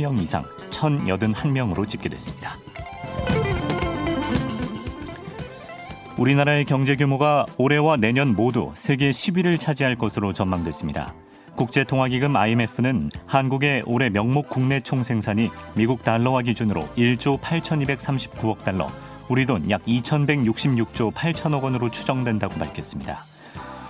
명 이상 1,081명으로 집계됐습니다. 우리나라의 경제 규모가 올해와 내년 모두 세계 10위를 차지할 것으로 전망됐습니다. 국제통화기금 IMF는 한국의 올해 명목 국내 총생산이 미국 달러화 기준으로 1조 8,239억 달러, 우리 돈 약 2,166조 8천억 원으로 추정된다고 밝혔습니다.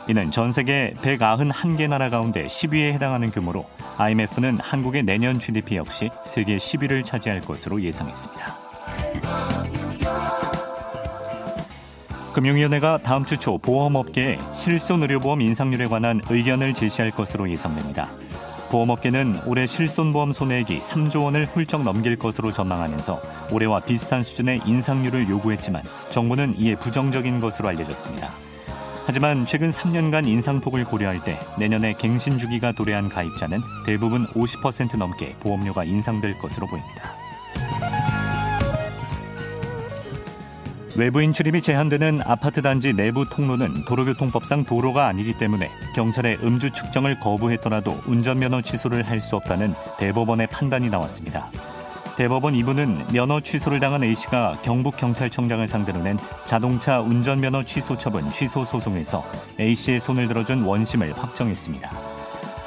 이는 전 세계 191개 나라 가운데 10위에 해당하는 규모로 IMF는 한국의 내년 GDP 역시 세계 10위를 차지할 것으로 예상했습니다. 금융위원회가 다음 주 초 보험업계에 실손의료보험 인상률에 관한 의견을 제시할 것으로 예상됩니다. 보험업계는 올해 실손보험 손해액이 3조 원을 훌쩍 넘길 것으로 전망하면서 올해와 비슷한 수준의 인상률을 요구했지만 정부는 이에 부정적인 것으로 알려졌습니다. 하지만 최근 3년간 인상폭을 고려할 때 내년에 갱신 주기가 도래한 가입자는 대부분 50% 넘게 보험료가 인상될 것으로 보입니다. 외부인 출입이 제한되는 아파트 단지 내부 통로는 도로교통법상 도로가 아니기 때문에 경찰의 음주 측정을 거부했더라도 운전면허 취소를 할 수 없다는 대법원의 판단이 나왔습니다. 대법원 2부는 면허 취소를 당한 A씨가 경북경찰청장을 상대로 낸 자동차 운전면허 취소 처분 취소 소송에서 A씨의 손을 들어준 원심을 확정했습니다.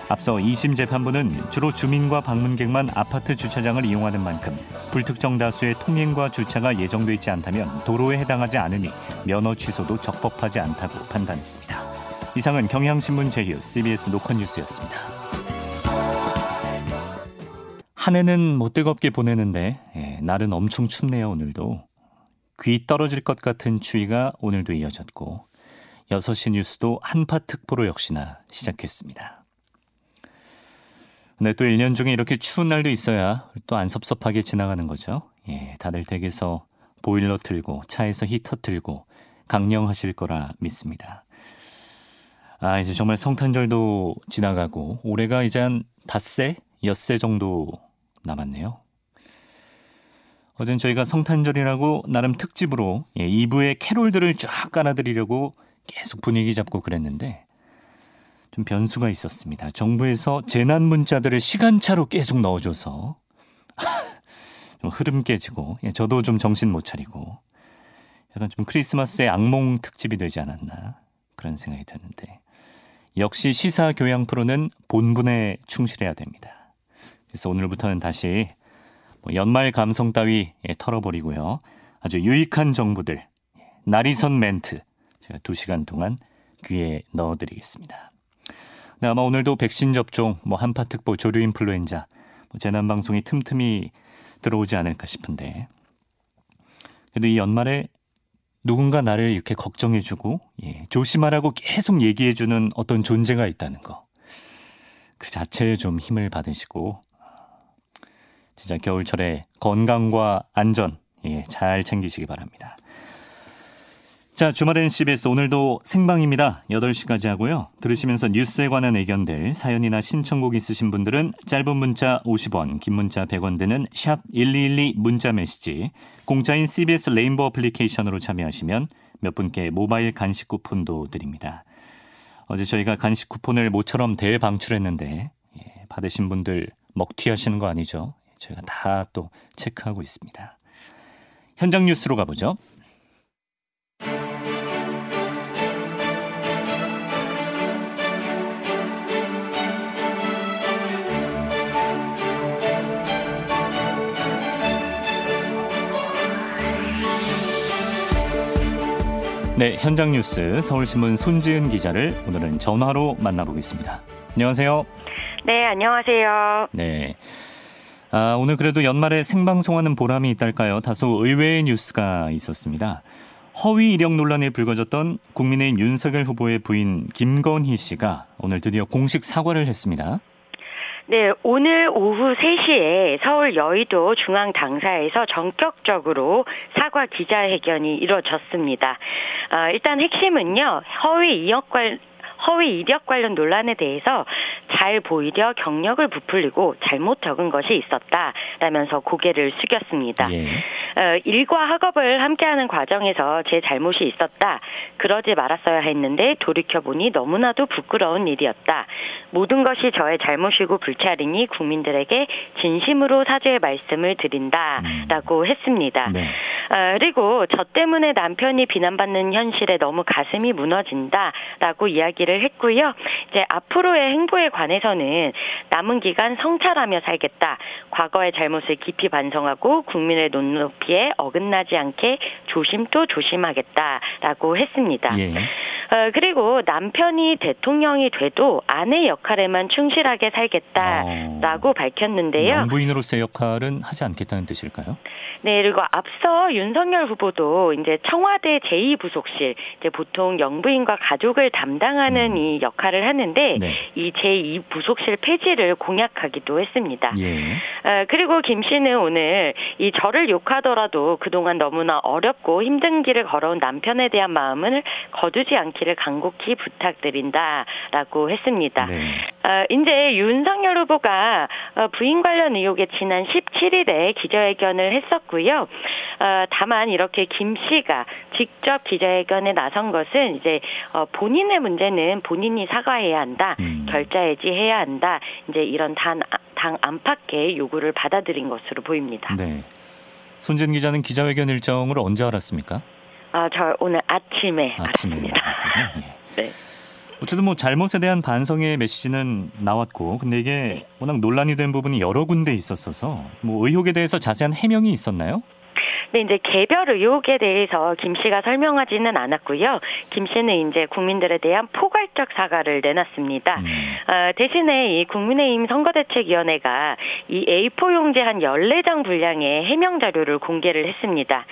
앞서 2심 재판부는 주로 주민과 방문객만 아파트 주차장을 이용하는 만큼 불특정 다수의 통행과 주차가 예정돼 있지 않다면 도로에 해당하지 않으니 면허 취소도 적법하지 않다고 판단했습니다. 이상은 경향신문 제휴 CBS 노컷뉴스였습니다. 한 해는 못 뜨겁게 보내는데 예, 날은 엄청 춥네요 오늘도. 귀 떨어질 것 같은 추위가 오늘도 이어졌고 6시 뉴스도 한파 특보로 역시나 시작했습니다. 근데 또 1년 중에 이렇게 추운 날도 있어야 또 안 섭섭하게 지나가는 거죠. 예, 다들 댁에서 보일러 틀고 차에서 히터 틀고 강령하실 거라 믿습니다. 아, 이제 정말 성탄절도 지나가고 올해가 이제 한 닷새, 엿새 정도 남았네요. 어젠 저희가 성탄절이라고 나름 특집으로 예, 2부의 캐롤들을 쫙 깔아드리려고 계속 분위기 잡고 그랬는데 좀 변수가 있었습니다. 정부에서 재난 문자들을 시간차로 계속 넣어줘서 좀 흐름 깨지고 예, 저도 좀 정신 못 차리고 약간 좀 크리스마스의 악몽 특집이 되지 않았나 그런 생각이 드는데 역시 시사 교양 프로는 본분에 충실해야 됩니다. 그래서 오늘부터는 다시 뭐 연말 감성 따위 예, 털어버리고요. 아주 유익한 정보들 나리선 멘트 제가 두 시간 동안 귀에 넣어드리겠습니다. 네, 아마 오늘도 백신 접종, 뭐 한파특보, 조류 인플루엔자, 뭐 재난 방송이 틈틈이 들어오지 않을까 싶은데. 그래도 이 연말에 누군가 나를 이렇게 걱정해주고 예, 조심하라고 계속 얘기해주는 어떤 존재가 있다는 거. 그 자체에 좀 힘을 받으시고 진짜 겨울철에 건강과 안전 예, 잘 챙기시기 바랍니다. 자, 주말엔 CBS 오늘도 생방입니다. 8시까지 하고요. 들으시면서 뉴스에 관한 의견들, 사연이나 신청곡 있으신 분들은 짧은 문자 50원, 긴 문자 100원 되는 샵 1212 문자 메시지, 공짜인 CBS 레인보 우 어플리케이션으로 참여하시면 몇 분께 모바일 간식 쿠폰도 드립니다. 어제 저희가 간식 쿠폰을 모처럼 대방출했는데 예, 받으신 분들 먹튀하시는 거 아니죠? 저희가 다 또 체크하고 있습니다. 현장 뉴스로 가보죠. 네, 현장 뉴스 서울신문 손지은 기자를 오늘은 전화로 만나보겠습니다. 안녕하세요. 네, 안녕하세요. 네. 아, 오늘 그래도 연말에 생방송하는 보람이 있달까요? 다소 의외의 뉴스가 있었습니다. 허위 이력 논란이 불거졌던 국민의힘 윤석열 후보의 부인 김건희 씨가 오늘 드디어 공식 사과를 했습니다. 네, 오늘 오후 3시에 서울 여의도 중앙 당사에서 전격적으로 사과 기자회견이 이루어졌습니다. 어, 일단 핵심은요, 허위 이력 관 허위 이력 관련 논란에 대해서 잘 보이려 경력을 부풀리고 잘못 적은 것이 있었다라면서 고개를 숙였습니다. 예. 어, 일과 학업을 함께하는 과정에서 제 잘못이 있었다. 그러지 말았어야 했는데 돌이켜 보니 너무나도 부끄러운 일이었다. 모든 것이 저의 잘못이고 불찰이니 국민들에게 진심으로 사죄의 말씀을 드린다라고 음. 했습니다. 네. 어, 그리고 저 때문에 남편이 비난받는 현실에 너무 가슴이 무너진다라고 이야기 를 했고요. 이제 앞으로의 행보에 관해서는 남은 기간 성찰하며 살겠다. 과거의 잘못을 깊이 반성하고 국민의 눈높이에 어긋나지 않게 조심 또 조심하겠다라고 했습니다. 예. 어, 그리고 남편이 대통령이 돼도 아내 역할에만 충실하게 살겠다라고 어, 밝혔는데요. 영부인으로서의 역할은 하지 않겠다는 뜻일까요? 네, 그리고 앞서 윤석열 후보도 이제 청와대 제2부속실, 이제 보통 영부인과 가족을 담당하는 음. 이 역할을 하는데 네. 이 제2 부속실 폐지를 공약하기도 했습니다. 예. 어, 그리고 김 씨는 오늘 이 저를 욕하더라도 그동안 너무나 어렵고 힘든 길을 걸어온 남편에 대한 마음을 거두지 않기를 간곡히 부탁드린다라고 했습니다. 네. 어, 이제 윤석열 후보가 어, 부인 관련 의혹에 지난 17일에 기자회견을 했었고요. 어, 다만 이렇게 김 씨가 직접 기자회견에 나선 것은 이제 어, 본인의 문제는 본인이 사과해야 한다, 음. 결자해지 해야 한다. 이제 이런 단, 당 안팎의 요구를 받아들인 것으로 보입니다. 네. 손진 기자는 기자회견 일정을 언제 알았습니까? 아, 저 오늘 아침에, 아침에 알았습니다. 예. 네. 어쨌든 뭐 잘못에 대한 반성의 메시지는 나왔고, 근데 이게 네. 워낙 논란이 된 부분이 여러 군데 있었어서 뭐 의혹에 대해서 자세한 해명이 있었나요? 네, 이제 개별 의혹에 대해서 김 씨가 설명하지는 않았고요. 김 씨는 이제 국민들에 대한 포괄적 사과를 내놨습니다. 음. 어, 대신에 이 국민의힘 선거대책위원회가 이 A4 용지 한 14장 분량의 해명 자료를 공개를 했습니다.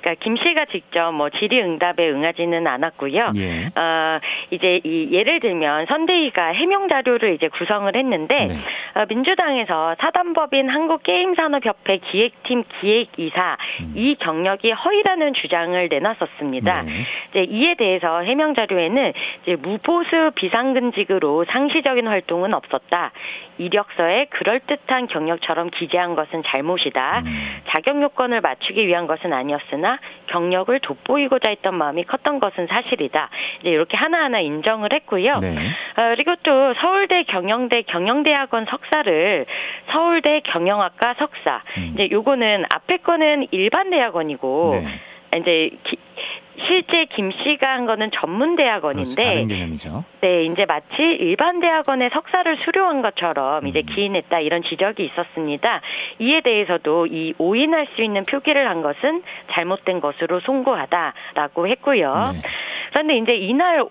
그러니까 김 씨가 직접 뭐 질의응답에 응하지는 않았고요. 예. 어, 이제 이 예를 들면 선대위가 해명 자료를 이제 구성을 했는데 네. 어, 민주당에서 사단법인 한국게임산업협회 기획팀 기획이사 음. 이 경력이 허위라는 주장을 내놨었습니다. 네. 이제 이에 대해서 해명 자료에는 이제 무보수 비상근직으로 상시적인 활동은 없었다. 이력서에 그럴듯한 경력처럼 기재한 것은 잘못이다. 음. 자격 요건을 맞추기 위한 것은 아니었으나 경력을 돋보이고자 했던 마음이 컸던 것은 사실이다. 이제 이렇게 하나하나 인정을 했고요. 네. 어, 그리고 또 서울대 경영대 경영대학원 석사를 서울대 경영학과 석사. 음. 이제 요거는 앞에 거는 일반 대학원이고 네. 이제 기, 실제 김 씨가 한 거는 전문 대학원인데 네, 이제 마치 일반 대학원의 석사를 수료한 것처럼 이제 음. 기인했다 이런 지적이 있었습니다. 이에 대해서도 이 오인할 수 있는 표기를 한 것은 잘못된 것으로 송구하다라고 했고요. 네. 그런데 이제 이날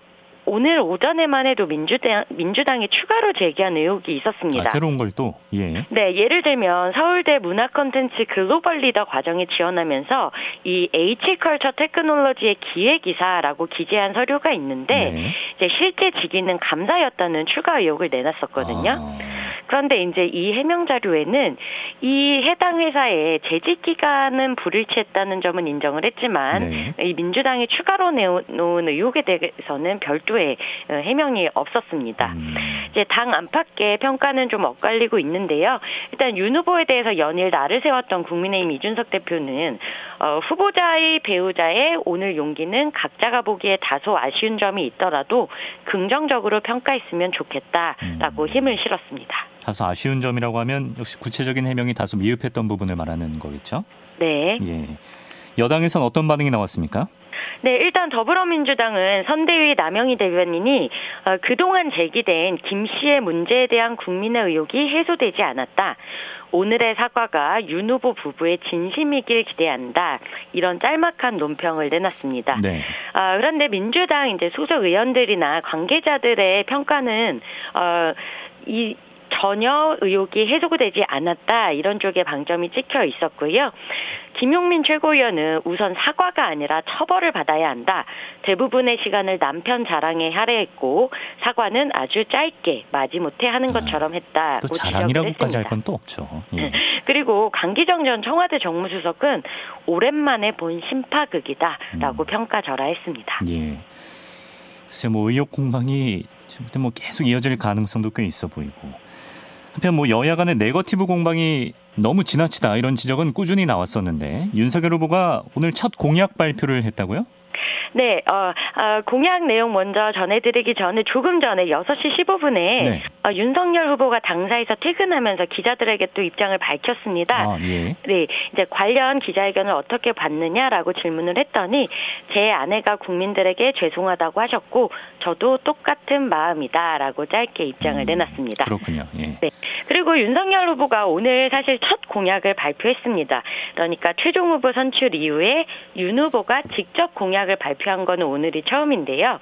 오늘 오전에만 해도 민주당, 민주당이 추가로 제기한 의혹이 있었습니다. 아, 새로운 걸 또? 예. 네, 예를 들면 서울대 문화 콘텐츠 글로벌 리더 과정에 지원하면서 이 H컬처 테크놀로지의 기획이사라고 기재한 서류가 있는데 네. 실제 직위는 감사였다는 추가 의혹을 내놨었거든요. 아. 그런데 이제 이 해명 자료에는 이 해당 회사의 재직 기간은 불일치했다는 점은 인정을 했지만 네. 이 민주당이 추가로 내놓은 의혹에 대해서는 별도의 어, 해명이 없었습니다. 음. 이제 당 안팎의 평가는 좀 엇갈리고 있는데요. 일단 윤 후보에 대해서 연일 나를 세웠던 국민의힘 이준석 대표는 어, 후보자의 배우자의 오늘 용기는 각자가 보기에 다소 아쉬운 점이 있더라도 긍정적으로 평가했으면 좋겠다라고 음. 힘을 실었습니다. 다소 아쉬운 점이라고 하면 역시 구체적인 해명이 다소 미흡했던 부분을 말하는 거겠죠? 네. 예. 여당에선 어떤 반응이 나왔습니까? 네, 일단 더불어민주당은 선대위 남영희 대변인이 어, 그동안 제기된 김 씨의 문제에 대한 국민의 의혹이 해소되지 않았다. 오늘의 사과가 윤 후보 부부의 진심이길 기대한다. 이런 짤막한 논평을 내놨습니다. 네. 아, 그런데 민주당 이제 소속 의원들이나 관계자들의 평가는 어, 이 전혀 의혹이 해소되지 않았다 이런 쪽에 방점이 찍혀 있었고요. 김용민 최고위원은 우선 사과가 아니라 처벌을 받아야 한다. 대부분의 시간을 남편 자랑에 할애했고 사과는 아주 짧게 마지못해 하는 것처럼 했다. 또 자랑이라고까지 할 건 또 없죠. 예. 그리고 강기정 전 청와대 정무수석은 오랜만에 본 심파극이다라고 음. 평가절하했습니다. 예. 글쎄 뭐 의혹 공방이 지금부터 뭐 계속 이어질 가능성도 꽤 있어 보이고 한편 뭐 여야 간의 네거티브 공방이 너무 지나치다 이런 지적은 꾸준히 나왔었는데 윤석열 후보가 오늘 첫 공약 발표를 했다고요? 네, 어, 어, 공약 내용 먼저 전해드리기 전에 조금 전에 6시 15분에 네. 어, 윤석열 후보가 당사에서 퇴근하면서 기자들에게 또 입장을 밝혔습니다. 아, 예. 네, 이제 관련 기자회견을 어떻게 봤느냐라고 질문을 했더니 제 아내가 국민들에게 죄송하다고 하셨고 저도 똑같은 마음이다라고 짧게 입장을 음, 내놨습니다. 그렇군요. 예. 네. 그리고 윤석열 후보가 오늘 사실 첫 공약을 발표했습니다. 그러니까 최종 후보 선출 이후에 윤 후보가 직접 공약을 발표한 것은 오늘이 처음인데요.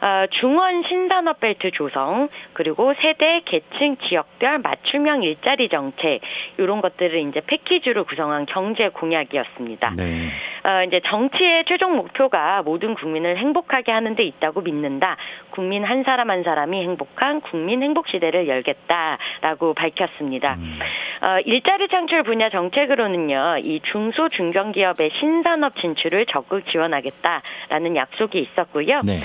어, 중원 신산업 벨트 조성 그리고 세대 계층 지역별 맞춤형 일자리 정책 이런 것들을 이제 패키지로 구성한 경제 공약이었습니다. 네. 어, 이제 정치의 최종 목표가 모든 국민을 행복하게 하는 데 있다고 믿는다. 국민 한 사람 한 사람이 행복한 국민 행복 시대를 열겠다 라고 밝혔습니다. 음. 어, 일자리 창출 분야 정책으로는요, 이 중소 중견기업의 신산업 진출을 적극 지원하겠다라는 약속이 있었고요. 네.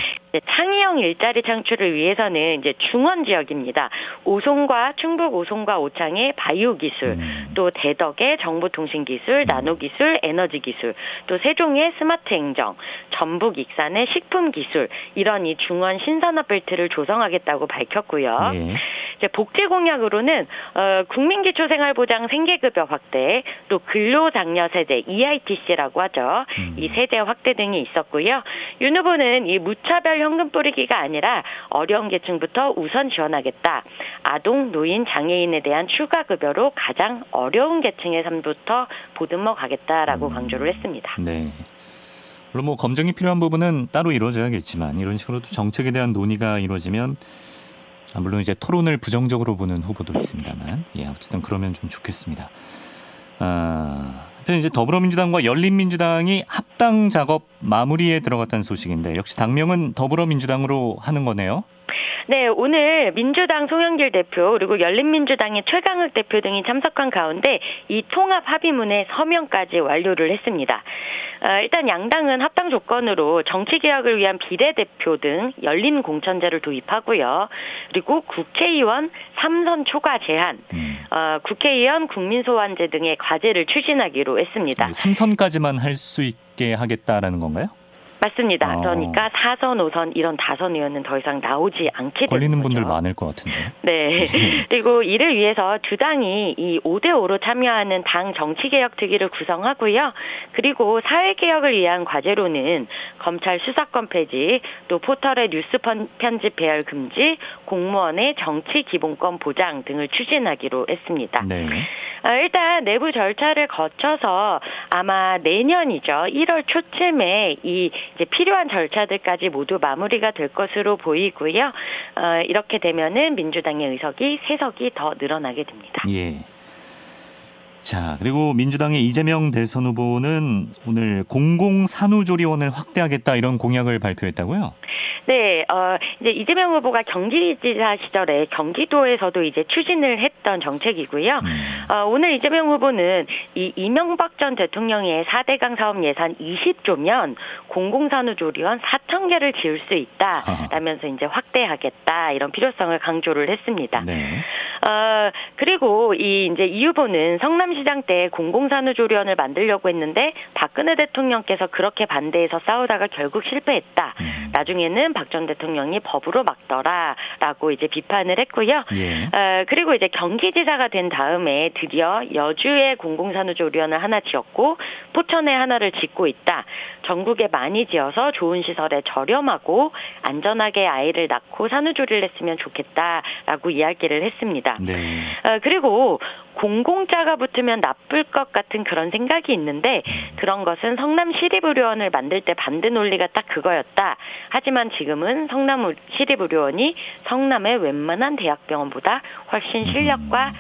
창의형 일자리 창출을 위해서는 이제 중원 지역입니다. 오송과 충북 오송과 오창의 바이오 기술, 음. 또 대덕의 정보통신 기술, 음. 나노 기술, 에너지 기술, 또 세종의 스마트 행정, 전북 익산의 식품 기술 이런 이 중원 신산업 벨트를 조성하겠다고 밝혔고요. 네. 이제 복지 공약으로 는 어, 국민기초생활보장 생계급여 확대, 또 근로장려 세대 EITC라고 하죠. 음. 이 세대 확대 등이 있었고요. 윤 후보는 이 무차별 현금 뿌리기가 아니라 어려운 계층부터 우선 지원하겠다. 아동, 노인, 장애인에 대한 추가 급여로 가장 어려운 계층의 삶부터 보듬어 가겠다라고 음. 강조를 했습니다. 네. 물론 뭐 검증이 필요한 부분은 따로 이루어져야겠지만 이런 식으로 정책에 대한 논의가 이루어지면 아, 물론 이제 토론을 부정적으로 보는 후보도 있습니다만 예 어쨌든 그러면 좀 좋겠습니다. 아, 한편 이제 더불어민주당과 열린민주당이 합당 작업 마무리에 들어갔다는 소식인데 역시 당명은 더불어민주당으로 하는 거네요. 네, 오늘 민주당 송영길 대표 그리고 열린민주당의 최강욱 대표 등이 참석한 가운데 이 통합 합의문의 서명까지 완료를 했습니다. 어, 일단 양당은 합당 조건으로 정치 개혁을 위한 비례대표 등 열린 공천제를 도입하고요. 그리고 국회의원 3선 초과 제한, 음. 어, 국회의원 국민소환제 등의 과제를 추진하기로 했습니다. 3선까지만 할 수 있게 하겠다라는 건가요? 맞습니다. 어. 그러니까 4선, 5선 이런 다선 의원은 더 이상 나오지 않게 걸리는 분들 많을 것 같은데. 네. 그리고 이를 위해서 두 당이 이 5대 5로 참여하는 당 정치개혁 특위를 구성하고요. 그리고 사회개혁을 위한 과제로는 검찰 수사권 폐지, 또 포털의 뉴스 편집 배열 금지, 공무원의 정치 기본권 보장 등을 추진하기로 했습니다. 네. 어, 일단 내부 절차를 거쳐서 아마 내년이죠. 1월 초쯤에 이 필요한 절차들까지 모두 마무리가 될 것으로 보이고요. 어, 이렇게 되면은 민주당의 의석이 세석이 더 늘어나게 됩니다. 예. 자, 그리고 민주당의 이재명 대선 후보는 오늘 공공산후조리원을 확대하겠다 이런 공약을 발표했다고요? 네, 어, 이제 이재명 후보가 경기지사 시절에 경기도에서도 이제 추진을 했던 정책이고요. 음. 어, 오늘 이재명 후보는 이 이명박 전 대통령의 4대강 사업 예산 20조면 공공산후조리원 4천 개를 지을 수 있다라면서 이제 확대하겠다 이런 필요성을 강조를 했습니다. 네. 어, 그리고 이 이제 이 후보는 성남 시장 때 공공산후조리원을 만들려고 했는데 박근혜 대통령께서 그렇게 반대해서 싸우다가 결국 실패했다. 음. 나중에는 박 전 대통령이 법으로 막더라라고 이제 비판을 했고요. 예. 어, 그리고 이제 경기지사가 된 다음에 드디어 여주에 공공산후조리원을 하나 지었고 포천에 하나를 짓고 있다. 전국에 많이 지어서 좋은 시설에 저렴하고 안전하게 아이를 낳고 산후조리를 했으면 좋겠다라고 이야기를 했습니다. 네. 어, 그리고 공공자가 붙 으면 나쁠 것 같은 그런 생각이 있는데 그런 것은 성남 시립의료원을 만들 때 반대 논리가 딱 그거였다. 하지만 지금은 성남 시립의료원이 성남의 웬만한 대학병원보다 훨씬 실력과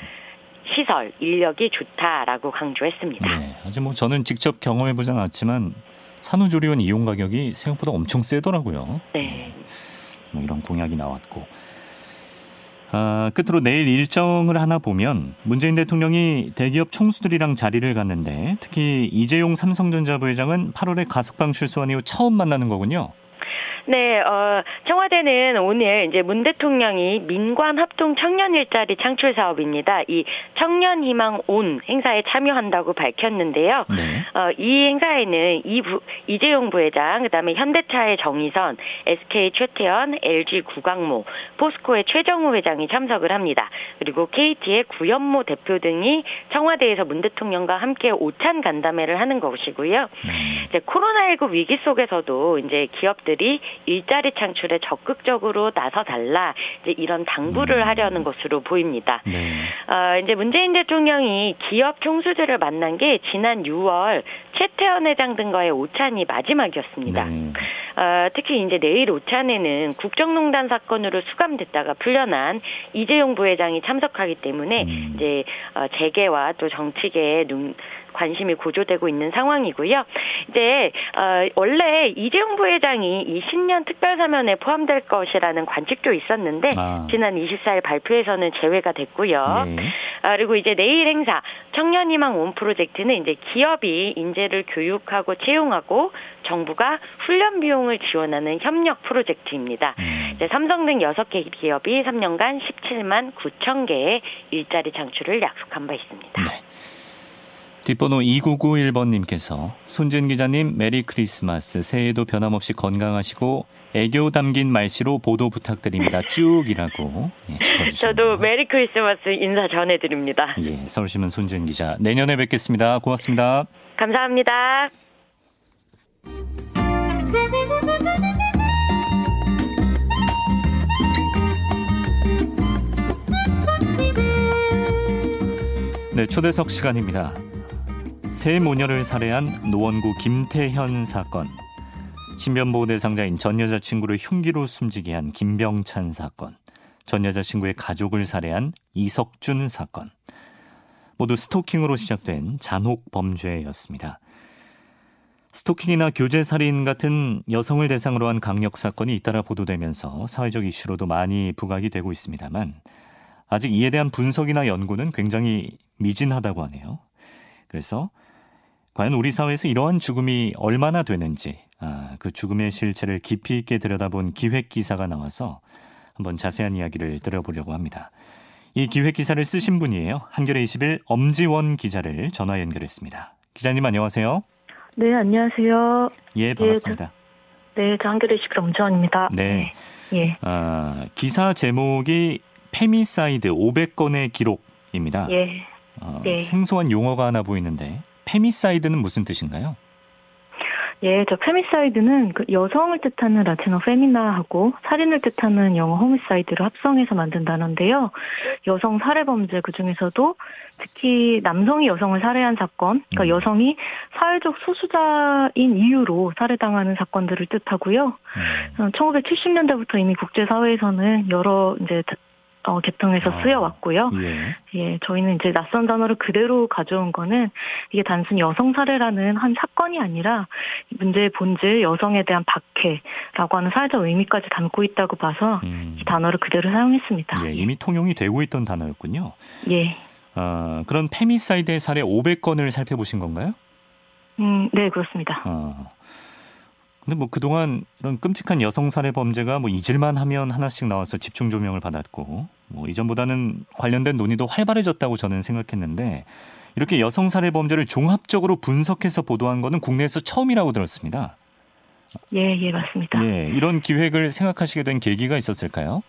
시설, 인력이 좋다라고 강조했습니다. 네, 아직 뭐 저는 직접 경험해보지 않았지만 산후조리원 이용 가격이 생각보다 엄청 세더라고요. 네. 뭐 이런 공약이 나왔고. 아, 끝으로 내일 일정을 하나 보면 문재인 대통령이 대기업 총수들이랑 자리를 갔는데 특히 이재용 삼성전자 부회장은 8월에 가석방 출소한 이후 처음 만나는 거군요. 네, 어, 청와대는 오늘 이제 문 대통령이 민관 합동 청년 일자리 창출 사업입니다. 이 청년 희망 온 행사에 참여한다고 밝혔는데요. 네. 어, 이 행사에는 이 부, 이재용 부회장, 그다음에 현대차의 정의선, SK 최태현, LG 구광모, 포스코의 최정우 회장이 참석을 합니다. 그리고 KT의 구현모 대표 등이 청와대에서 문 대통령과 함께 오찬 간담회를 하는 것이고요. 음. 이제 코로나19 위기 속에서도 이제 기업들이 일자리 창출에 적극적으로 나서 달라 이제 이런 당부를 음. 하려는 것으로 보입니다. 네. 어, 이제 문재인 대통령이 기업 총수들을 만난 게 지난 6월 최태원 회장 등과의 오찬이 마지막이었습니다. 네. 어, 특히 이제 내일 오찬에는 국정농단 사건으로 수감됐다가 풀려난 이재용 부회장이 참석하기 때문에 음. 이제 어, 재계와 또 정치계의 눈 관심이 고조되고 있는 상황이고요. 이제 어, 원래 이재용 부회장이 이 신년 특별 사면에 포함될 것이라는 관측도 있었는데 아. 지난 24일 발표에서는 제외가 됐고요. 네. 아, 그리고 이제 내일 행사 청년희망 ON 프로젝트는 이제 기업이 인재를 교육하고 채용하고 정부가 훈련 비용을 지원하는 협력 프로젝트입니다. 음. 이제 삼성 등 6개 기업이 3년간 17만 9천 개의 일자리 창출을 약속한 바 있습니다. 네. 뒷번호 2991번님께서 손진 기자님 Merry Christmas 새해에도 변함없이 건강하시고 애교 담긴 말씨로 보도 부탁드립니다. 쭉이라고 예, 저도 메리 크리스마스 인사 전해드립니다. 예, 서울신문 손진 기자 내년에 뵙겠습니다. 고맙습니다. 감사합니다. 네, 초대석 시간입니다. 새 모녀를 살해한 노원구 김태현 사건, 신변보호 대상자인 전 여자친구를 흉기로 숨지게 한 김병찬 사건, 전 여자친구의 가족을 살해한 이석준 사건, 모두 스토킹으로 시작된 잔혹 범죄였습니다. 스토킹이나 교제 살인 같은 여성을 대상으로 한 강력 사건이 잇따라 보도되면서 사회적 이슈로도 많이 부각이 되고 있습니다만 아직 이에 대한 분석이나 연구는 굉장히 미진하다고 하네요. 그래서 과연 우리 사회에서 이러한 죽음이 얼마나 되는지 아, 그 죽음의 실체를 깊이 있게 들여다본 기획 기사가 나와서 한번 자세한 이야기를 들어보려고 합니다. 이 기획 기사를 쓰신 분이에요. 한겨레 21 엄지원 기자를 전화 연결했습니다. 기자님 안녕하세요. 네, 안녕하세요. 예, 반갑습니다. 네, 저, 네, 저 한겨레 21 엄지원입니다. 네. 네. 예. 아, 기사 제목이 femicide 500건의 기록입니다. 예. 어, 네. 생소한 용어가 하나 보이는데 femicide는 무슨 뜻인가요? 예, 저 femicide는 그 여성을 뜻하는 라틴어 femina하고 살인을 뜻하는 영어 homicide를 합성해서 만든 단어인데요. 여성 살해 범죄 그 중에서도 특히 남성이 여성을 살해한 사건, 그러니까 음. 여성이 사회적 소수자인 이유로 살해당하는 사건들을 뜻하고요. 음. 1970년대부터 이미 국제사회에서는 여러 이제 어, 개통해서 아, 쓰여왔고요. 예. 예, 저희는 이제 낯선 단어를 그대로 가져온 거는 이게 단순히 여성 살해라는 한 사건이 아니라 문제의 본질 여성에 대한 박해라고 하는 사회적 의미까지 담고 있다고 봐서 음. 이 단어를 그대로 사용했습니다. 예, 이미 통용이 되고 있던 단어였군요. 예. 어, 그런 femicide의 사례 500건을 살펴보신 건가요? 음, 네, 그렇습니다. 어. 근데 뭐 그동안 이런 끔찍한 여성 살해 범죄가 뭐 잊을만 하면 하나씩 나와서 집중 조명을 받았고 뭐 이전보다는 관련된 논의도 활발해졌다고 저는 생각했는데 이렇게 여성 살해 범죄를 종합적으로 분석해서 보도한 거는 국내에서 처음이라고 들었습니다. 예, 예, 맞습니다. 예, 이런 기획을 생각하시게 된 계기가 있었을까요?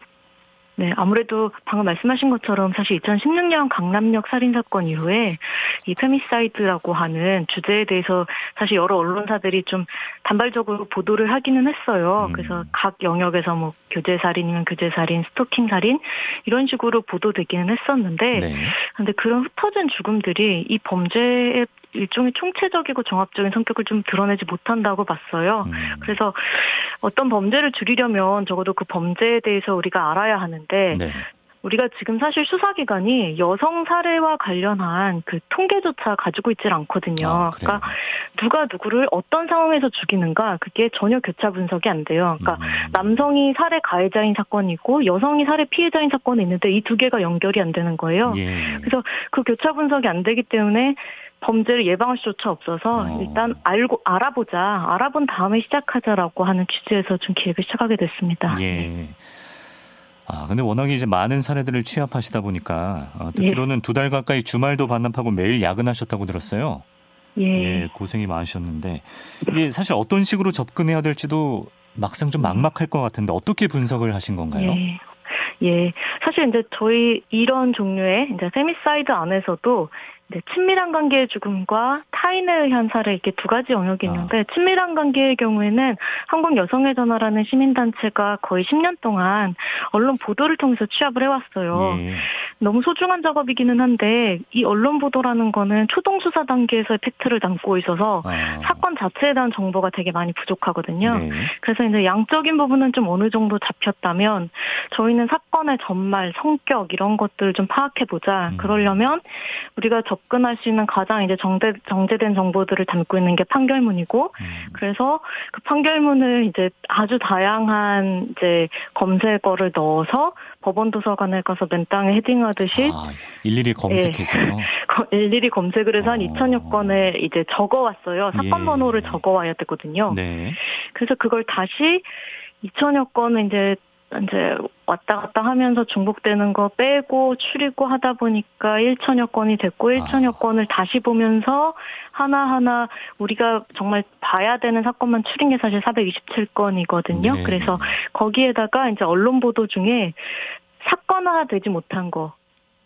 네, 아무래도 방금 말씀하신 것처럼 사실 2016년 강남역 살인 사건 이후에 이 femicide라고 하는 주제에 대해서 사실 여러 언론사들이 좀 단발적으로 보도를 하기는 했어요. 음. 그래서 각 영역에서 뭐 교제 살인이면 교제 살인, 스토킹 살인 이런 식으로 보도되기는 했었는데 네. 근데 그런 흩어진 죽음들이 이 범죄의 일종의 총체적이고 종합적인 성격을 좀 드러내지 못한다고 봤어요. 음. 그래서 어떤 범죄를 줄이려면 적어도 그 범죄에 대해서 우리가 알아야 하는데 네. 우리가 지금 사실 수사기관이 여성 사례와 관련한 그 통계조차 가지고 있질 않거든요. 아, 그러니까 누가 누구를 어떤 상황에서 죽이는가 그게 전혀 교차 분석이 안 돼요. 그러니까 음. 남성이 살해 가해자인 사건이고 여성이 살해 피해자인 사건이 있는데 이 두 개가 연결이 안 되는 거예요. 예. 그래서 그 교차 분석이 안 되기 때문에 범죄를 예방할 수조차 없어서 어. 일단 알고 알아보자 알아본 다음에 시작하자라고 하는 취지에서 좀 기획을 시작하게 됐습니다. 예. 아 근데 워낙에 이제 많은 사례들을 취합하시다 보니까 어, 듣기로는 예. 두달 가까이 주말도 반납하고 매일 야근하셨다고 들었어요. 예. 예. 고생이 많으셨는데 이게 사실 어떤 식으로 접근해야 될지도 막상 좀 막막할 것 같은데 어떻게 분석을 하신 건가요? 예. 예. 사실 이제 저희 이런 종류의 이제 femicide 안에서도 네, 친밀한 관계의 죽음과 의한 살해 이렇게 두 가지 영역이 있는데 아. 친밀한 관계의 경우에는 한국 여성의 전화라는 시민단체가 거의 10년 동안 언론 보도를 통해서 취합을 해왔어요. 예. 너무 소중한 작업이기는 한데 이 언론 보도라는 거는 초동 수사 단계에서의 팩트를 담고 있어서 아. 사건 자체에 대한 정보가 되게 많이 부족하거든요. 네. 그래서 이제 양적인 부분은 좀 어느 정도 잡혔다면 저희는 사건의 전말, 성격 이런 것들을 좀 파악해 보자. 음. 그러려면 우리가 접 근할 수 있는 가장 이제 정제, 정제된 정보들을 담고 있는 게 판결문이고, 음. 그래서 그 판결문을 이제 아주 다양한 이제 검색어를 넣어서 법원 도서관에 가서 맨 땅에 헤딩하듯이 아, 일일이 검색해서 예, 일일이 검색을 해서 한 어. 2천여 건을 이제 적어왔어요. 사건 예. 번호를 적어와야 되거든요. 네. 그래서 그걸 다시 2천여 건을 이제 이제 왔다 갔다 하면서 중복되는 거 빼고 추리고 하다 보니까 1천여 건이 됐고 1천여 아. 건을 다시 보면서 하나하나 우리가 정말 봐야 되는 사건만 추린 게 사실 427건이거든요. 네. 그래서 거기에다가 이제 언론 보도 중에 사건화 되지 못한 거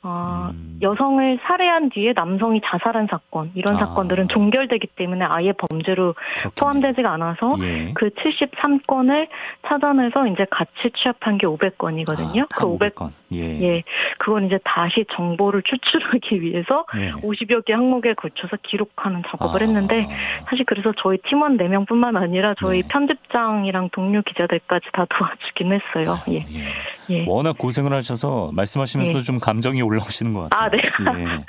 어, 음. 여성을 살해한 뒤에 남성이 자살한 사건 이런 아. 사건들은 종결되기 때문에 아예 범죄로 그렇겠네. 포함되지가 않아서 예. 그 73건을 찾아내서 이제 같이 취합한 게 500건이거든요. 아, 그 500건 예. 예. 그건 이제 다시 정보를 추출하기 위해서 예. 50여 개 항목에 걸쳐서 기록하는 작업을 아. 했는데 사실 그래서 저희 팀원 4명뿐만 아니라 저희 네. 편집장이랑 동료 기자들까지 다 도와주긴 했어요. 아, 예. 예. 예. 워낙 고생을 하셔서 말씀하시면서 예. 좀 감정이 올라오시는 것 같아요. 아, 네. 예.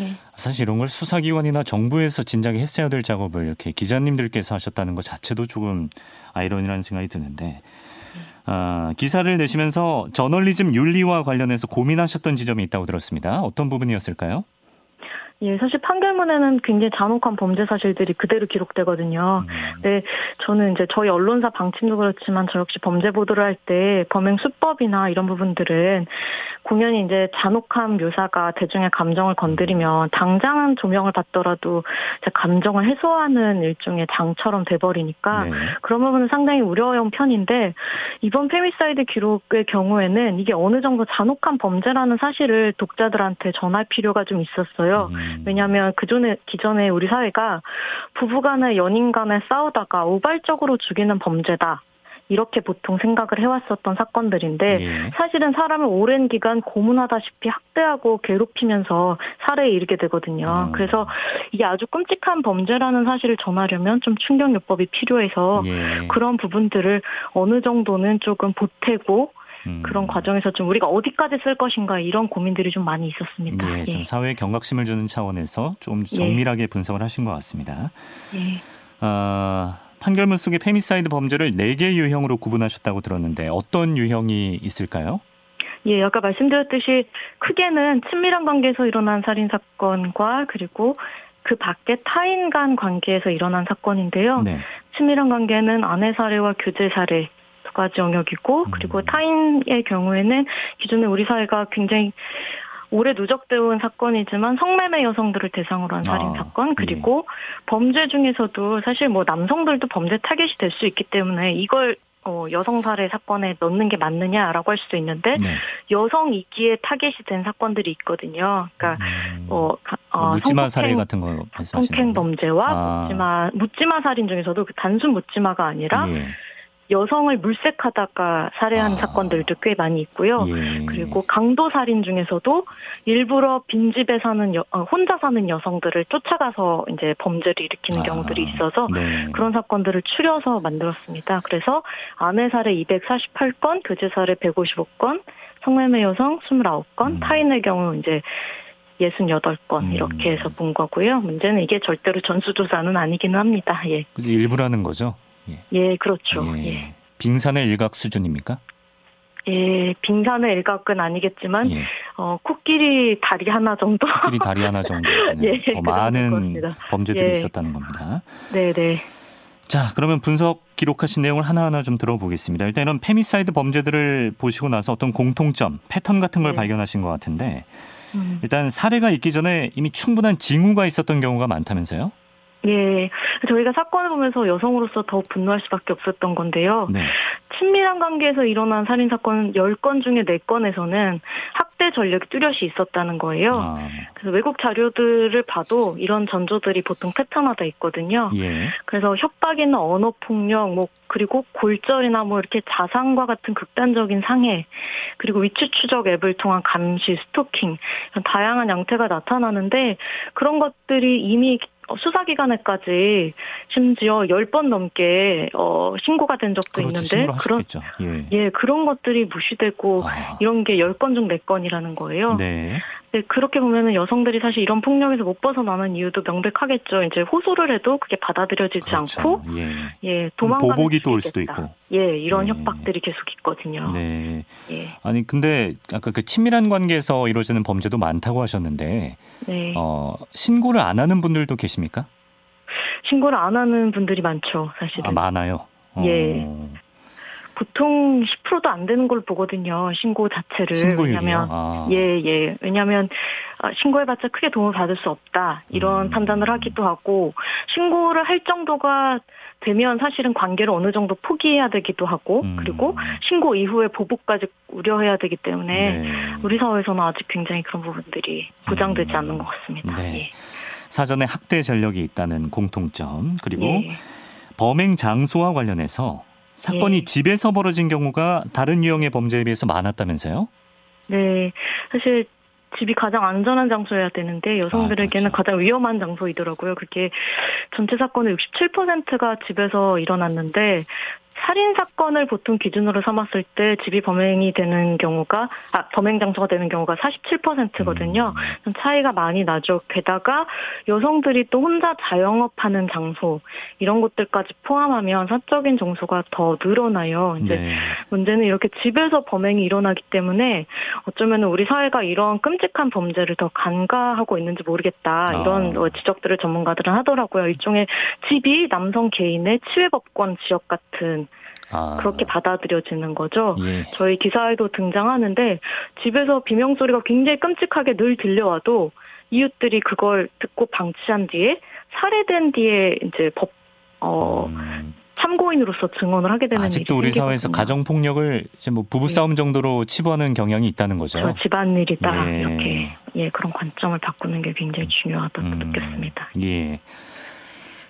예. 사실 이런 걸 수사기관이나 정부에서 진작에 했어야 될 작업을 이렇게 기자님들께서 하셨다는 것 자체도 조금 아이러니라는 생각이 드는데 아, 기사를 내시면서 저널리즘 윤리와 관련해서 고민하셨던 지점이 있다고 들었습니다. 어떤 부분이었을까요? 예, 사실 판결문에는 굉장히 잔혹한 범죄 사실들이 그대로 기록되거든요. 음. 네, 저는 이제 저희 언론사 방침도 그렇지만 저 역시 범죄 보도를 할 때 범행 수법이나 이런 부분들은 공연히 이제 잔혹한 묘사가 대중의 감정을 건드리면 당장은 조명을 받더라도 감정을 해소하는 일종의 장처럼 돼버리니까 네. 그런 부분은 상당히 우려하는 편인데 이번 femicide 기록의 경우에는 이게 어느 정도 잔혹한 범죄라는 사실을 독자들한테 전할 필요가 좀 있었어요. 음. 음. 왜냐하면 그전에 기존에 우리 사회가 부부간에 연인간에 싸우다가 우발적으로 죽이는 범죄다. 이렇게 보통 생각을 해왔었던 사건들인데 예. 사실은 사람을 오랜 기간 고문하다시피 학대하고 괴롭히면서 살해에 이르게 되거든요. 음. 그래서 이게 아주 끔찍한 범죄라는 사실을 전하려면 좀 충격요법이 필요해서 예. 그런 부분들을 어느 정도는 조금 보태고 음. 그런 과정에서 좀 우리가 어디까지 쓸 것인가 이런 고민들이 좀 많이 있었습니다. 예, 좀 예. 사회에 경각심을 주는 차원에서 좀 예. 정밀하게 예. 분석을 하신 것 같습니다. 예. 어, 판결문 속의 femicide 범죄를 4개 유형으로 구분하셨다고 들었는데 어떤 유형이 있을까요? 예, 아까 말씀드렸듯이 크게는 친밀한 관계에서 일어난 살인 사건과 그리고 그 밖에 타인 간 관계에서 일어난 사건인데요. 네. 친밀한 관계는 아내 살해와 교제 살해, 가지 영역이고 음. 그리고 타인의 경우에는 기존에 우리 사회가 굉장히 오래 누적되어 온 사건이지만 성매매 여성들을 대상으로 한 살인 아, 사건 그리고 예. 범죄 중에서도 사실 뭐 남성들도 범죄 타겟이 될 수 있기 때문에 이걸 어, 여성 살해 사건에 넣는 게 맞느냐라고 할 수도 있는데 네. 여성 이기에 타겟이 된 사건들이 있거든요. 그러니까 음, 어, 어 묻지마 살해 같은 거 성폭행 범죄와 아. 묻지마 묻지마 살인 중에서도 그 단순 묻지마가 아니라 예. 여성을 물색하다가 살해한 아. 사건들도 꽤 많이 있고요. 예. 그리고 강도 살인 중에서도 일부러 빈집에 사는 여, 어, 혼자 사는 여성들을 쫓아가서 이제 범죄를 일으키는 아. 경우들이 있어서 네. 그런 사건들을 추려서 만들었습니다. 그래서 아내 살해 248건, 교제 살해 155건, 성매매 여성 29건, 음. 타인의 경우 이제 68건 음. 이렇게 해서 본 거고요. 문제는 이게 절대로 전수조사는 아니기는 합니다. 예. 일부라는 거죠? 예, 예 그렇죠. 예. 예. 빙산의 일각 수준입니까? 예, 빙산의 일각은 아니겠지만 예. 어, 코끼리 다리 하나 정도. 코끼리 다리 하나 정도. 예, 더 많은 범죄들이 예. 있었다는 겁니다. 네, 네. 자, 그러면 분석 기록하신 내용을 하나하나 좀 들어보겠습니다. 일단은 femicide 범죄들을 보시고 나서 어떤 공통점, 패턴 같은 걸 네. 발견하신 것 같은데 음. 일단 살해가 있기 전에 이미 충분한 징후가 있었던 경우가 많다면서요? 예, 저희가 사건을 보면서 여성으로서 더 분노할 수밖에 없었던 건데요. 네. 친밀한 관계에서 일어난 살인 사건 10건 중에 4건에서는 학대 전력이 뚜렷이 있었다는 거예요. 아. 그래서 외국 자료들을 봐도 이런 전조들이 보통 패턴화돼 있거든요. 예. 그래서 협박이나 언어 폭력, 뭐 그리고 골절이나 뭐 이렇게 자상과 같은 극단적인 상해, 그리고 위치 추적 앱을 통한 감시, 스토킹, 다양한 양태가 나타나는데 그런 것들이 이미 어, 수사기관에까지 심지어 10번 넘게 어, 신고가 된 적도 그렇죠, 있는데 그런 예. 예. 그런 것들이 무시되고 아. 이런 게 10건 중 4건이라는 거예요. 네. 네, 그렇게 보면은 여성들이 사실 이런 폭력에서 못 벗어나는 이유도 명백하겠죠. 이제 호소를 해도 그게 받아들여지지 그렇죠. 않고 예, 예 도망가는 보복이 또 올 수도 있고. 예, 이런 예. 협박들이 계속 있거든요. 네. 예. 아니 근데 아까 그 친밀한 관계에서 이루어지는 범죄도 많다고 하셨는데 네. 어, 신고를 안 하는 분들도 계십니까? 신고를 안 하는 분들이 많죠, 사실은. 아, 많아요. 예. 어. 보통 10%도 안 되는 걸 보거든요. 신고 자체를. 신고율이요? 왜냐면 아. 예, 예. 왜냐면 하 아, 신고해봤자 크게 도움을 받을 수 없다. 이런 음. 판단을 하기도 하고 신고를 할 정도가 되면 사실은 관계를 어느 정도 포기해야 되기도 하고 음. 그리고 신고 이후에 보복까지 우려해야 되기 때문에 네. 우리 사회에서는 아직 굉장히 그런 부분들이 보장되지 음. 않는 것 같습니다. 네. 예. 사전에 학대 전력이 있다는 공통점 그리고 예. 범행 장소와 관련해서 사건이 네. 집에서 벌어진 경우가 다른 유형의 범죄에 비해서 많았다면서요? 네. 사실 집이 가장 안전한 장소여야 되는데 여성들에게는 아, 그렇죠. 가장 위험한 장소이더라고요. 그게 전체 사건의 67%가 집에서 일어났는데 살인 사건을 보통 기준으로 삼았을 때 집이 범행이 되는 경우가 아 범행 장소가 되는 경우가 47%거든요. 음. 차이가 많이 나죠. 게다가 여성들이 또 혼자 자영업하는 장소 이런 것들까지 포함하면 사적인 정소가 더 늘어나요. 이제 네. 문제는 이렇게 집에서 범행이 일어나기 때문에 어쩌면 우리 사회가 이런 끔찍한 범죄를 더 간과하고 있는지 모르겠다 이런 아. 지적들을 전문가들은 하더라고요. 일종의 집이 남성 개인의 치외 법권 지역 같은 아. 그렇게 받아들여지는 거죠. 예. 저희 기사에도 등장하는데 집에서 비명 소리가 굉장히 끔찍하게 늘 들려와도 이웃들이 그걸 듣고 방치한 뒤에 살해된 뒤에 이제 법 어. 음. 참고인으로서 증언을 하게 되는 아직도 우리 사회에서 가정 폭력을 이제 뭐 부부 싸움 네. 정도로 치부하는 경향이 있다는 거죠. 저 집안일이다 예. 이렇게 예 그런 관점을 바꾸는 게 굉장히 중요하다고 음. 느꼈습니다. 예.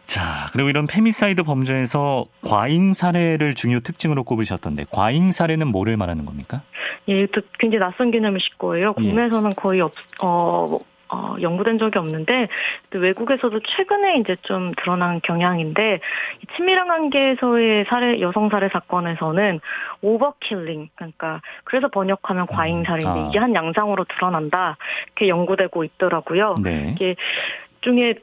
자, 그리고 이런 femicide 범죄에서 과잉 살해를 중요 특징으로 꼽으셨던데 과잉 살해는 뭐를 말하는 겁니까? 예, 또 굉장히 낯선 개념이실 거예요. 예. 국내에서는 거의 없, 어, 어, 연구된 적이 없는데 외국에서도 최근에 이제 좀 드러난 경향인데 친밀한 관계에서의 살해 여성 살해 사건에서는 overkilling 그러니까 그래서 번역하면 과잉 살인데 아. 이게 한 양상으로 드러난다 이렇게 연구되고 있더라고요. 네. 이게 중에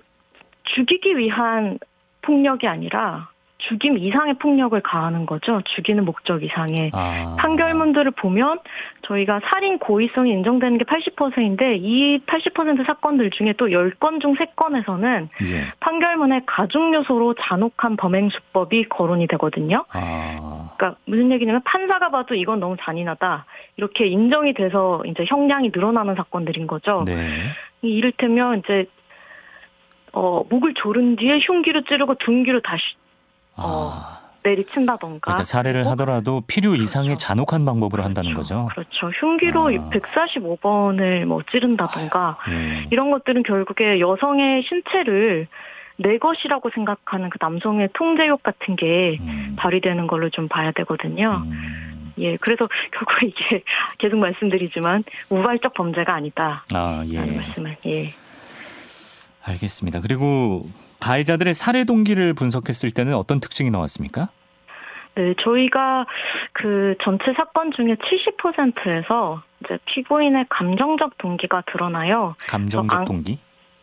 죽이기 위한 폭력이 아니라 죽임 이상의 폭력을 가하는 거죠. 죽이는 목적 이상의 아. 판결문들을 보면 저희가 살인 고의성이 인정되는 게 80%인데 이 80% 사건들 중에 또 10건 중 3건에서는 예. 판결문에 가중 요소로 잔혹한 범행 수법이 거론이 되거든요. 아. 그러니까 무슨 얘기냐면 판사가 봐도 이건 너무 잔인하다. 이렇게 인정이 돼서 이제 형량이 늘어나는 사건들인 거죠. 네. 이를테면 이제 어, 목을 조른 뒤에 흉기로 찌르고 둔기로 다시 어, 아. 내리친다던가. 그러니까 살해를 하더라도 필요 이상의 그렇죠. 잔혹한 방법으로 한다는 그렇죠. 거죠. 그렇죠. 흉기로 아. 145번을 뭐 찌른다던가 네. 이런 것들은 결국에 여성의 신체를 내 것이라고 생각하는 그 남성의 통제욕 같은 게 음. 발휘되는 걸로 좀 봐야 되거든요. 음. 예, 그래서 결국 이게 계속 말씀드리지만 우발적 범죄가 아니다. 아, 예. 라는 말씀을 예. 알겠습니다. 그리고 가해자들의 살해 동기를 분석했을 때는 어떤 특징이 나왔습니까? 네, 저희가 그 전체 사건 중에 70%에서 이제 피고인의 감정적 동기가 드러나요. 감정적 동기?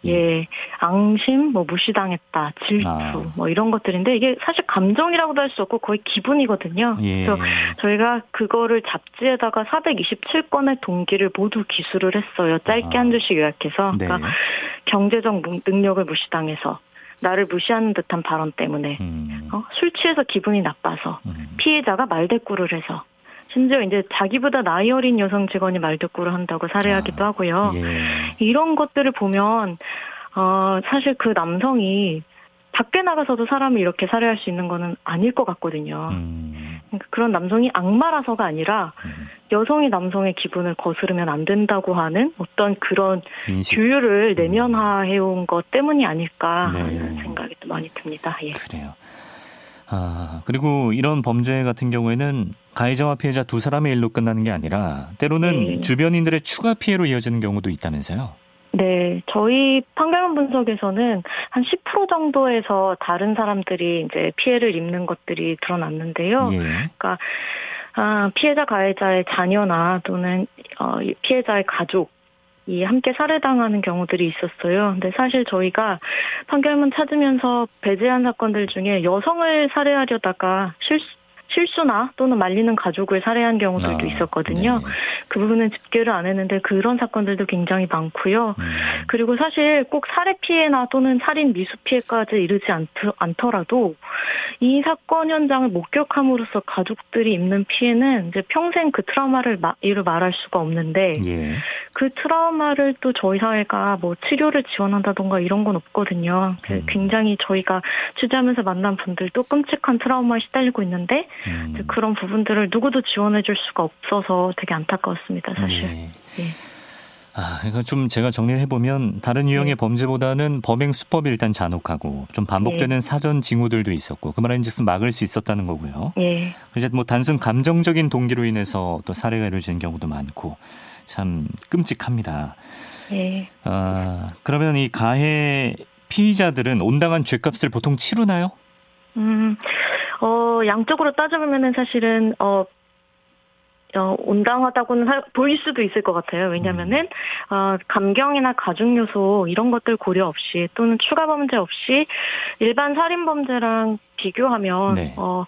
예, 앙심, 뭐 무시당했다, 질투, 아. 뭐 이런 것들인데 이게 사실 감정이라고도 할 수 없고 거의 기분이거든요. 예. 그래서 저희가 그거를 잡지에다가 427건의 동기를 모두 기술을 했어요. 짧게 아. 한 줄씩 요약해서. 네. 그러니까 경제적 능력을 무시당해서 나를 무시하는 듯한 발언 때문에 음. 어? 술 취해서 기분이 나빠서 음. 피해자가 말대꾸를 해서 심지어 이제 자기보다 나이 어린 여성 직원이 말대꾸를 한다고 살해하기도 아, 하고요. 예. 이런 것들을 보면 어 사실 그 남성이 밖에 나가서도 사람을 이렇게 살해할 수 있는 거는 아닐 것 같거든요. 음. 그러니까 그런 남성이 악마라서가 아니라 음. 여성이 남성의 기분을 거스르면 안 된다고 하는 어떤 그런 인식. 규율을 음. 내면화해온 것 때문이 아닐까 네. 하는 생각이 또 많이 듭니다. 예. 그래요. 아, 그리고 이런 범죄 같은 경우에는 가해자와 피해자 두 사람의 일로 끝나는 게 아니라 때로는 네. 주변인들의 추가 피해로 이어지는 경우도 있다면서요? 네, 저희 판결문 분석에서는 한 10% 정도에서 다른 사람들이 이제 피해를 입는 것들이 드러났는데요. 예. 그러니까 아, 피해자 가해자의 자녀나 또는 어, 피해자의 가족 이 함께 살해당하는 경우들이 있었어요. 근데 사실 저희가 판결문 찾으면서 배제한 사건들 중에 여성을 살해하려다가 실수 실수나 또는 말리는 가족을 살해한 경우들도 아, 있었거든요. 네. 그 부분은 집계를 안 했는데 그런 사건들도 굉장히 많고요. 음. 그리고 사실 꼭 살해 피해나 또는 살인 미수 피해까지 이르지 않, 않더라도 이 사건 현장을 목격함으로써 가족들이 입는 피해는 이제 평생 그 트라우마를 마, 이루 말할 수가 없는데 예. 그 트라우마를 또 저희 사회가 뭐 치료를 지원한다던가 이런 건 없거든요. 음. 굉장히 저희가 취재하면서 만난 분들도 끔찍한 트라우마에 시달리고 있는데 음. 그런 부분들을 누구도 지원해줄 수가 없어서 되게 안타까웠습니다, 사실. 네. 예. 아, 그러니까 좀 제가 정리를 해보면 다른 유형의 네. 범죄보다는 범행 수법이 일단 잔혹하고 좀 반복되는 네. 사전 징후들도 있었고 그 말인즉슨 막을 수 있었다는 거고요. 네. 이제 뭐 단순 감정적인 동기로 인해서 또 살해가 이루어지는 경우도 많고 참 끔찍합니다. 네. 아, 그러면 이 가해 피의자들은 온당한 죄값을 보통 치르나요? 음, 어, 양쪽으로 따져보면은 사실은, 어, 어, 온당하다고는 하, 보일 수도 있을 것 같아요. 왜냐면은, 어, 감경이나 가중 요소, 이런 것들 고려 없이, 또는 추가 범죄 없이, 일반 살인범죄랑 비교하면, 네. 어,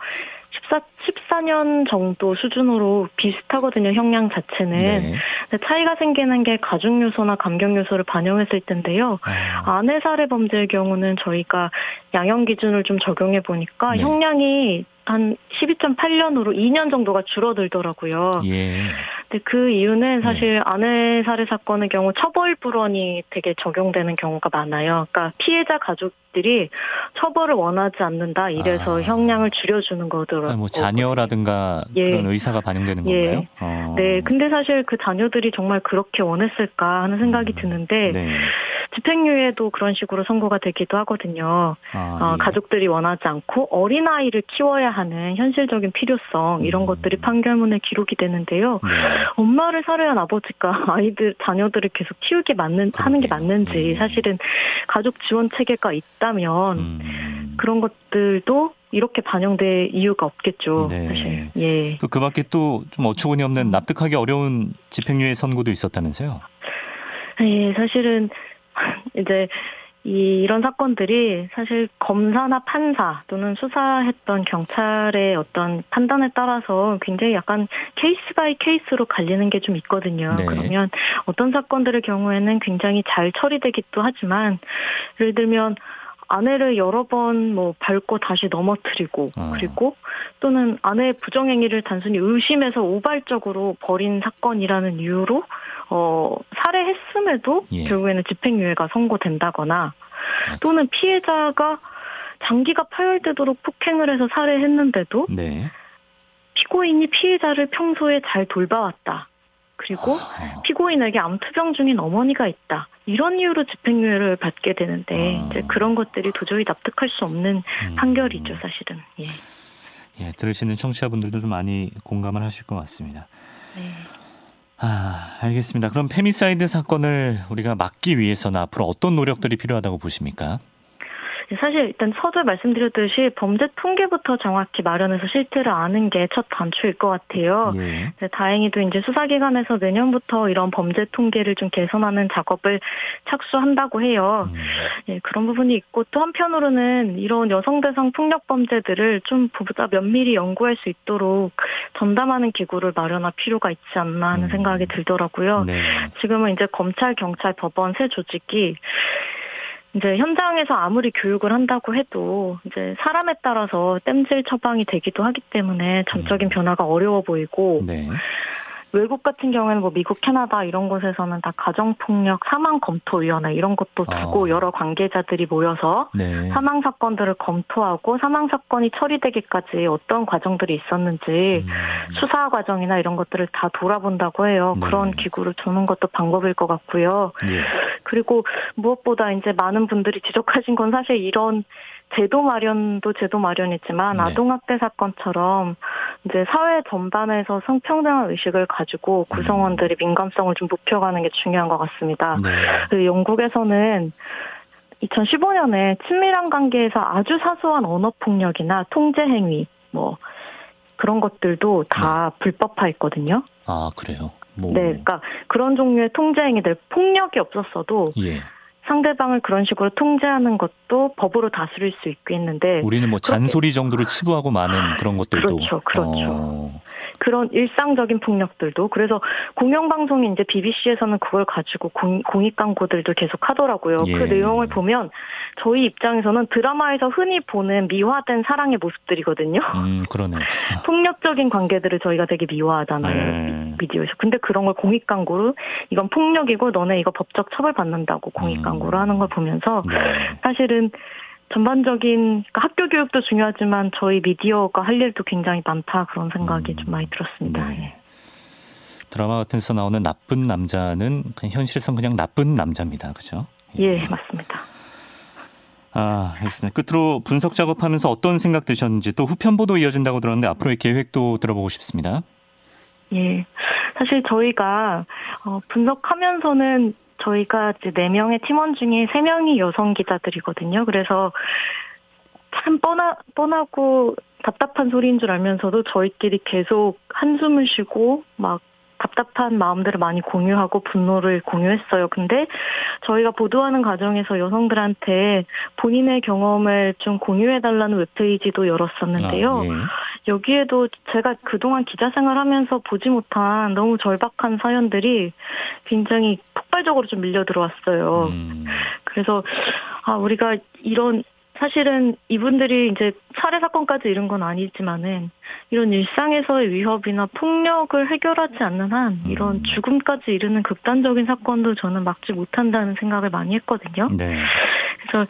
14, 14년 정도 수준으로 비슷하거든요, 형량 자체는. 네. 차이가 생기는 게 가중 요소나 감경 요소를 반영했을 텐데요. 아. 아내 살해 범죄의 경우는 저희가 양형 기준을 좀 적용해 보니까 네. 형량이 한 12.8년으로 2년 정도가 줄어들더라고요. 예. 근데 그 이유는 네. 사실 네. 아내 살해 사건의 경우 처벌 불원이 되게 적용되는 경우가 많아요. 그러니까 피해자 가족들이 처벌을 원하지 않는다. 이래서 아. 형량을 줄여주는 거더라고요. 뭐 자녀라든가 예. 그런 의사가 반영되는 예. 건가요? 어. 네. 근데 사실 그 자녀들이 정말 그렇게 원했을까 하는 생각이 음. 드는데 네. 집행유예도 그런 식으로 선고가 되기도 하거든요. 아, 어, 예. 가족들이 원하지 않고 어린 아이를 키워야 하는 현실적인 필요성 이런 음. 것들이 판결문에 기록이 되는데요. 네. 엄마를 살해한 아버지가 아이들 자녀들을 계속 키우게 맞는 하는 게 맞는지 네. 사실은 가족 지원 체계가 있다면 음. 그런 것들도 이렇게 반영될 이유가 없겠죠. 네. 사실. 예. 또 그밖에 또 좀 어처구니 없는 납득하기 어려운 집행유예 선고도 있었다면서요? 예, 사실은 이제 이, 이런 사건들이 사실 검사나 판사 또는 수사했던 경찰의 어떤 판단에 따라서 굉장히 약간 case by case로 갈리는 게 좀 있거든요. 네. 그러면 어떤 사건들의 경우에는 굉장히 잘 처리되기도 하지만 예를 들면 아내를 여러 번 뭐 밟고 다시 넘어뜨리고 아. 그리고 또는 아내의 부정행위를 단순히 의심해서 우발적으로 벌인 사건이라는 이유로 어, 살해했음에도 예. 결국에는 집행유예가 선고된다거나 또는 피해자가 장기가 파열되도록 폭행을 해서 살해했는데도 네. 피고인이 피해자를 평소에 잘 돌봐왔다. 그리고 아. 피고인에게 암투병 중인 어머니가 있다. 이런 이유로 집행유예를 받게 되는데 아. 이제 그런 것들이 도저히 납득할 수 없는 음. 판결이죠, 사실은. 예. 예, 들으시는 청취자분들도 좀 많이 공감을 하실 것 같습니다. 네. 아, 알겠습니다. 그럼 femicide 사건을 우리가 막기 위해서는 앞으로 어떤 노력들이 필요하다고 보십니까? 사실 일단 서두에 말씀드렸듯이 범죄 통계부터 정확히 마련해서 실태를 아는 게 첫 단추일 것 같아요. 예. 다행히도 이제 수사기관에서 내년부터 이런 범죄 통계를 좀 개선하는 작업을 착수한다고 해요. 음. 예, 그런 부분이 있고 또 한편으로는 이런 여성 대상 폭력 범죄들을 좀 보다 면밀히 연구할 수 있도록 전담하는 기구를 마련할 필요가 있지 않나 하는 음. 생각이 들더라고요. 네. 지금은 이제 검찰, 경찰, 법원 세 조직이 이제 현장에서 아무리 교육을 한다고 해도 이제 사람에 따라서 땜질 처방이 되기도 하기 때문에 전적인 음. 변화가 어려워 보이고 네. 외국 같은 경우에는 뭐 미국, 캐나다 이런 곳에서는 다 가정폭력 사망 검토위원회 이런 것도 두고 아. 여러 관계자들이 모여서 네. 사망 사건들을 검토하고 사망 사건이 처리되기까지 어떤 과정들이 있었는지 음. 수사 과정이나 이런 것들을 다 돌아본다고 해요. 네. 그런 기구를 두는 것도 방법일 것 같고요. 네. 그리고 무엇보다 이제 많은 분들이 지적하신 건 사실 이런 제도 마련도 제도 마련이지만 네. 아동학대 사건처럼 이제 사회 전반에서 성평등한 의식을 가지고 구성원들이 민감성을 좀 높여가는 게 중요한 것 같습니다. 네. 그 영국에서는 2015년에 친밀한 관계에서 아주 사소한 언어 폭력이나 통제 행위 뭐 그런 것들도 다 네. 불법화했거든요. 아 그래요? 뭐. 네, 그러니까 그런 종류의 통제 행위들 폭력이 없었어도 예. 상대방을 그런 식으로 통제하는 것도 법으로 다스릴 수 있겠는데 우리는 뭐 잔소리 정도로 치부하고 많은 그런 것들도 그렇죠, 그렇죠. 어. 그런 일상적인 폭력들도 그래서 공영방송이 이제 BBC에서는 그걸 가지고 공, 공익 광고들도 계속 하더라고요. 그 예. 그 내용을 보면 저희 입장에서는 드라마에서 흔히 보는 미화된 사랑의 모습들이거든요. 음, 그러네. 폭력적인 관계들을 저희가 되게 미화하잖아요. 예. 미디어에서. 근데 그런 걸 공익 광고로 이건 폭력이고 너네 이거 법적 처벌 받는다고 공익 음. 광고를 하는 걸 보면서 네. 사실은 전반적인 그러니까 학교 교육도 중요하지만 저희 미디어가 할 일도 굉장히 많다 그런 생각이 음. 좀 많이 들었습니다. 네. 예. 드라마 같은 데서 나오는 나쁜 남자는 그냥 현실에선 그냥 나쁜 남자입니다. 그죠? 예, 예 맞습니다. 아, 알겠습니다. 끝으로 분석 작업하면서 어떤 생각 드셨는지 또 후편 보도 이어진다고 들었는데 앞으로의 계획도 들어보고 싶습니다. 예. 사실 저희가 어, 분석하면서는 저희가 이제 4명의 팀원 중에 3명이 여성 기자들이거든요. 그래서 참 뻔하, 뻔하고 답답한 소리인 줄 알면서도 저희끼리 계속 한숨을 쉬고 막 답답한 마음들을 많이 공유하고 분노를 공유했어요. 근데 저희가 보도하는 과정에서 여성들한테 본인의 경험을 좀 공유해달라는 웹페이지도 열었었는데요. 아, 예. 여기에도 제가 그동안 기자 생활하면서 보지 못한 너무 절박한 사연들이 굉장히 폭발적으로 좀 밀려 들어왔어요. 음. 그래서 아 우리가 이런 사실은 이분들이 이제 살해 사건까지 이런 건 아니지만은 이런 일상에서의 위협이나 폭력을 해결하지 않는 한 이런 음. 죽음까지 이르는 극단적인 사건도 저는 막지 못한다는 생각을 많이 했거든요. 네. 그래서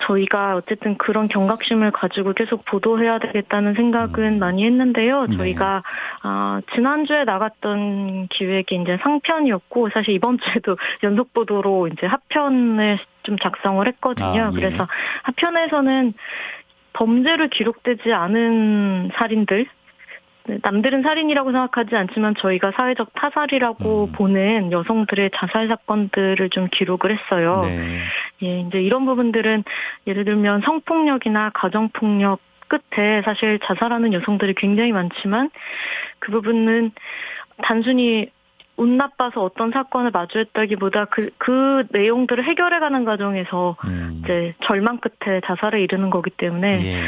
저희가 어쨌든 그런 경각심을 가지고 계속 보도해야 되겠다는 생각은 음. 많이 했는데요. 네. 저희가 네. 어, 지난주에 나갔던 기획이 이제 상편이었고 사실 이번 주에도 연속 보도로 이제 하편을 좀 작성을 했거든요. 아, 예. 그래서 하편에서는 범죄로 기록되지 않은 살인들 네, 남들은 살인이라고 생각하지 않지만 저희가 사회적 타살이라고 음. 보는 여성들의 자살 사건들을 좀 기록을 했어요. 네. 예, 이제 이런 부분들은 예를 들면 성폭력이나 가정폭력 끝에 사실 자살하는 여성들이 굉장히 많지만 그 부분은 단순히 운 나빠서 어떤 사건을 마주했다기보다 그, 그 내용들을 해결해가는 과정에서 음. 이제 절망 끝에 자살에 이르는 거기 때문에 예.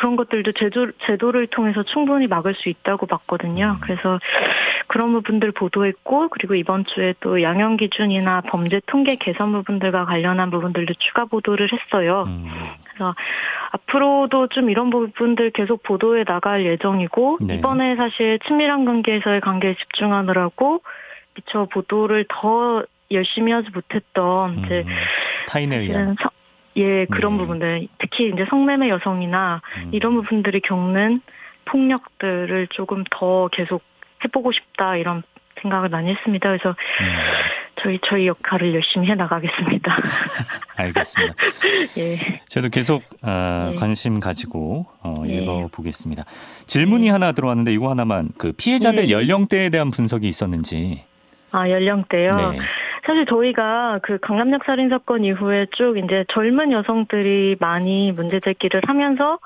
그런 것들도 제도, 제도를 통해서 충분히 막을 수 있다고 봤거든요. 음. 그래서 그런 부분들 보도했고, 그리고 이번 주에 또 양형 기준이나 범죄 통계 개선 부분들과 관련한 부분들도 추가 보도를 했어요. 음. 그래서 앞으로도 좀 이런 부분들 계속 보도해 나갈 예정이고, 네. 이번에 사실 친밀한 관계에서의 관계에 집중하느라고 미처 보도를 더 열심히 하지 못했던 음. 이제 타인에 의한 예, 그런 네. 부분들, 특히 이제 성매매 여성이나 음. 이런 부분들이 겪는 폭력들을 조금 더 계속 해보고 싶다 이런 생각을 많이 했습니다. 그래서 음. 저희 저희 역할을 열심히 해 나가겠습니다. 알겠습니다. 예. 저도 계속 어, 예. 관심 가지고 어, 예. 읽어보겠습니다. 질문이 예. 하나 들어왔는데 이거 하나만 그 피해자들 예. 연령대에 대한 분석이 있었는지. 아 연령대요. 네. 사실 저희가 그 강남역 살인 사건 이후에 쭉 이제 젊은 여성들이 많이 문제 제기를 하면서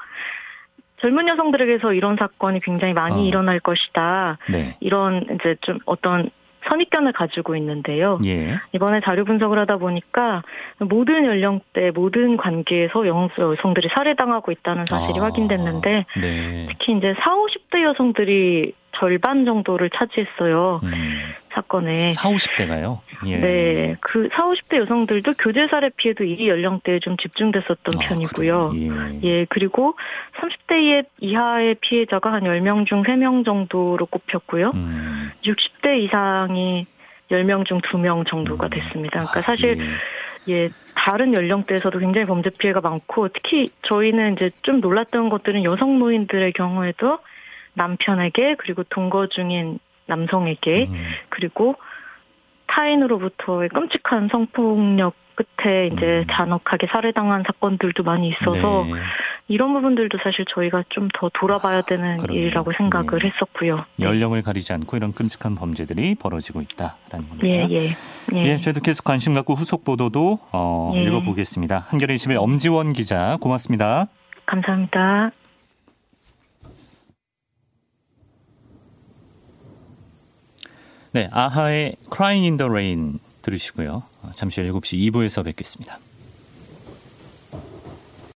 젊은 여성들에게서 이런 사건이 굉장히 많이 어. 일어날 것이다. 네. 이런 이제 좀 어떤 선입견을 가지고 있는데요. 예. 이번에 자료 분석을 하다 보니까 모든 연령대, 모든 관계에서 여성들이 살해당하고 있다는 사실이 아, 확인됐는데 네. 특히 이제 4, 50대 여성들이 절반 정도를 차지했어요. 음. 사건에. 4, 50대가요? 예. 네. 그 4, 50대 여성들도 교제 살해 피해도 이 연령대에 좀 집중됐었던 아, 편이고요. 예. 예. 그리고 30대 이하의 피해자가 한 10명 중 3명 정도로 꼽혔고요. 음. 60대 이상이 10명 중 2명 정도가 음. 됐습니다. 그러니까 아, 사실 예. 예, 다른 연령대에서도 굉장히 범죄 피해가 많고 특히 저희는 이제 좀 놀랐던 것들은 여성 노인들의 경우에도 남편에게 그리고 동거 중인 남성에게 음. 그리고 타인으로부터의 끔찍한 성폭력 끝에 이제 음. 잔혹하게 살해당한 사건들도 많이 있어서 네. 이런 부분들도 사실 저희가 좀 더 돌아봐야 되는 아, 일이라고 생각을 네. 했었고요. 연령을 가리지 않고 이런 끔찍한 범죄들이 벌어지고 있다라는 겁니다. 예, 예. 예. 예 저희도 계속 관심 갖고 후속 보도도 어, 예. 읽어보겠습니다. 한겨레 21 엄지원 기자 고맙습니다. 감사합니다. 네, 아하의 Crying in the Rain 들으시고요. 잠시 후 7시 2부에서 뵙겠습니다.